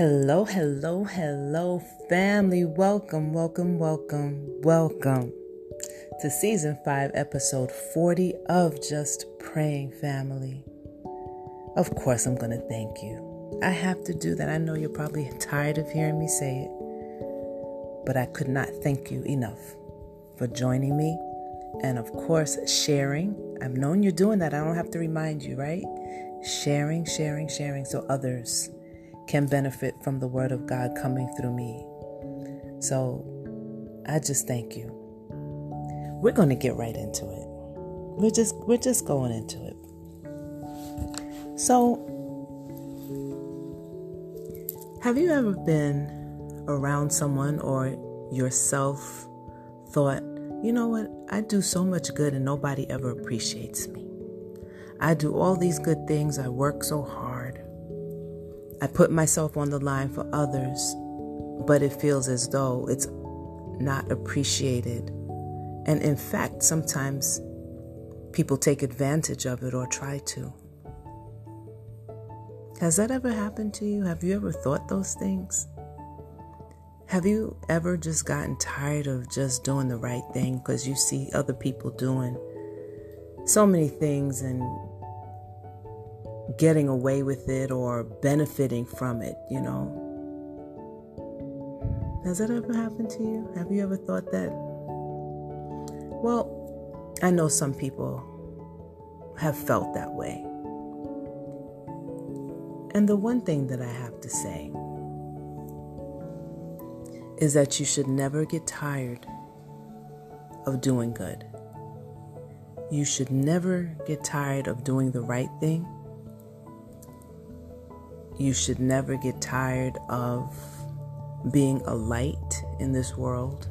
Hello, hello, hello, family. Welcome, welcome, welcome, welcome to season 5, episode 40 of Just Praying Family. Of course, I'm going to thank you. I have to do that. I know you're probably tired of hearing me say it, but I could not thank you enough for joining me and, of course, sharing. I've known you're doing that. I don't have to remind you, right? Sharing, sharing, sharing so others can benefit from the word of God coming through me. So I just thank you. We're going to get right into it. We're just we're just going into it. So have you ever been around someone or yourself thought, you know what? I do so much good and nobody ever appreciates me. I do all these good things. I work so hard. I put myself on the line for others, but it feels as though it's not appreciated. And in fact, sometimes people take advantage of it or try to. Has that ever happened to you? Have you ever thought those things? Have you ever just gotten tired of just doing the right thing because you see other people doing so many things and getting away with it or benefiting from it, you know. Has that ever happened to you? Have you ever thought that? Well, I know some people have felt that way. And the one thing that I have to say is that you should never get tired of doing good. You should never get tired of doing the right thing you should never get tired of being a light in this world.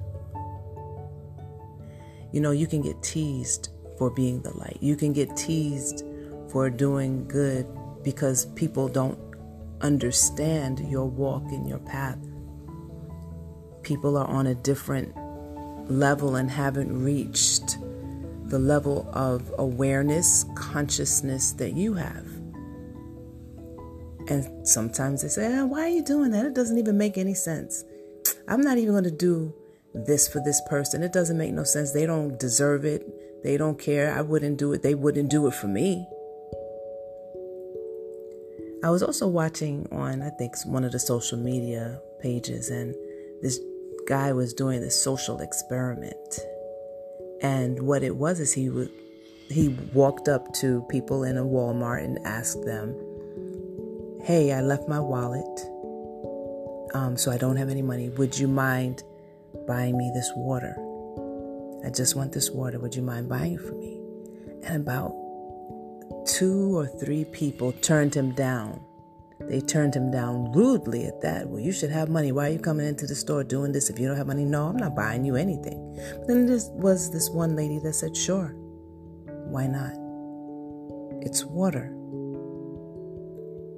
You know, you can get teased for being the light. You can get teased for doing good because people don't understand your walk and your path. People are on a different level and haven't reached the level of awareness, consciousness that you have. And sometimes they say, oh, Why are you doing that? It doesn't even make any sense. I'm not even going to do this for this person. It doesn't make no sense. They don't deserve it. They don't care. I wouldn't do it. They wouldn't do it for me. I was also watching on, I think, one of the social media pages, and this guy was doing this social experiment. And what it was is he would he walked up to people in a Walmart and asked them, Hey, I left my wallet, um, so I don't have any money. Would you mind buying me this water? I just want this water. Would you mind buying it for me? And about two or three people turned him down. They turned him down rudely at that. Well, you should have money. Why are you coming into the store doing this if you don't have money? No, I'm not buying you anything. But then there was this one lady that said, Sure, why not? It's water.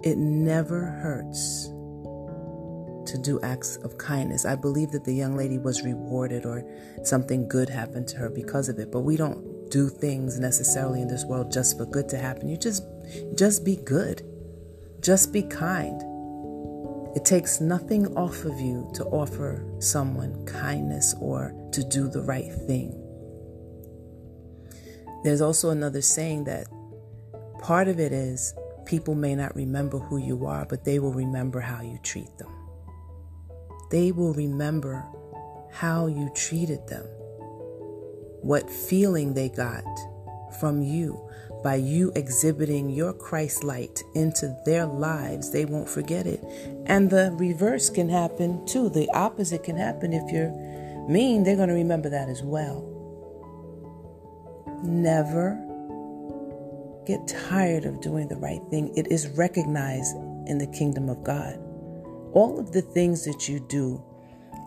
It never hurts to do acts of kindness. I believe that the young lady was rewarded or something good happened to her because of it, but we don't do things necessarily in this world just for good to happen. You just just be good. Just be kind. It takes nothing off of you to offer someone kindness or to do the right thing. There's also another saying that part of it is People may not remember who you are, but they will remember how you treat them. They will remember how you treated them, what feeling they got from you by you exhibiting your Christ light into their lives. They won't forget it. And the reverse can happen too. The opposite can happen if you're mean, they're going to remember that as well. Never get tired of doing the right thing. It is recognized in the kingdom of God. All of the things that you do,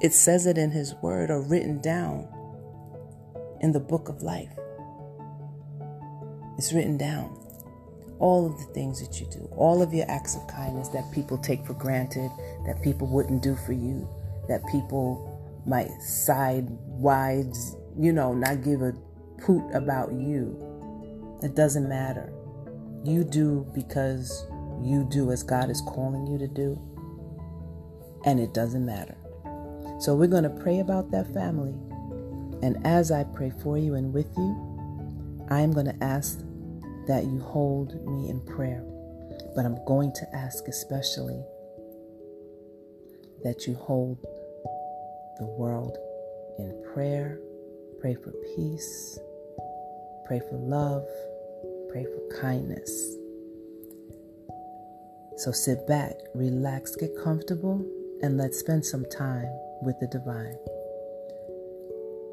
it says it in His Word, are written down in the book of life. It's written down. All of the things that you do, all of your acts of kindness that people take for granted, that people wouldn't do for you, that people might sidewise, you know, not give a poot about you it doesn't matter. You do because you do as God is calling you to do. and it doesn't matter. So we're going to pray about that family. And as I pray for you and with you, I am going to ask that you hold me in prayer. But I'm going to ask especially that you hold the world in prayer. Pray for peace. Pray for love. Pray for kindness. So sit back, relax, get comfortable, and let's spend some time with the divine.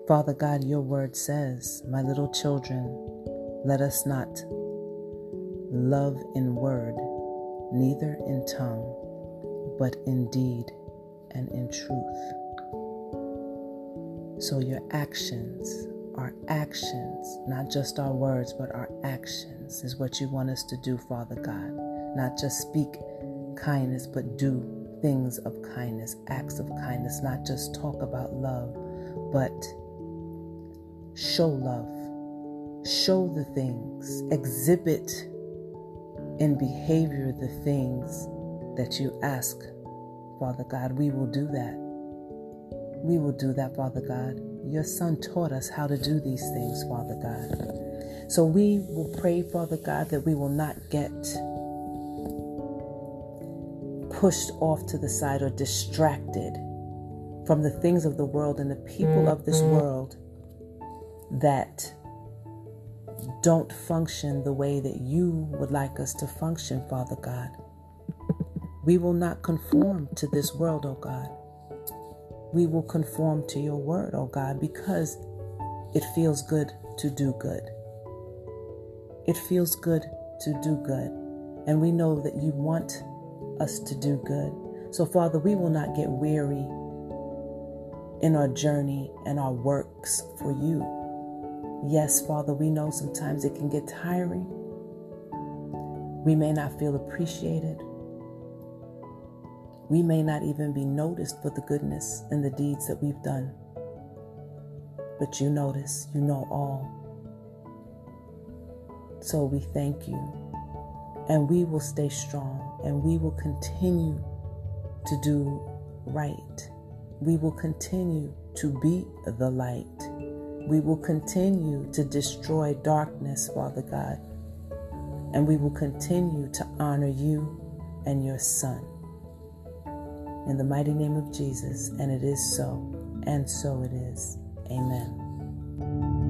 Father God, your word says, My little children, let us not love in word, neither in tongue, but in deed and in truth. So your actions, our actions, not just our words, but our actions, is what you want us to do, Father God. Not just speak kindness, but do things of kindness, acts of kindness, not just talk about love, but show love, show the things, exhibit in behavior the things that you ask, Father God. We will do that. We will do that, Father God. Your Son taught us how to do these things, Father God. So we will pray, Father God, that we will not get pushed off to the side or distracted from the things of the world and the people of this mm-hmm. world that don't function the way that you would like us to function, Father God. We will not conform to this world, oh God. We will conform to your word, oh God, because it feels good to do good. It feels good to do good. And we know that you want us to do good. So, Father, we will not get weary in our journey and our works for you. Yes, Father, we know sometimes it can get tiring. We may not feel appreciated. We may not even be noticed for the goodness and the deeds that we've done. But you notice, you know all. So we thank you and we will stay strong and we will continue to do right. We will continue to be the light. We will continue to destroy darkness, Father God. And we will continue to honor you and your Son. In the mighty name of Jesus, and it is so, and so it is. Amen.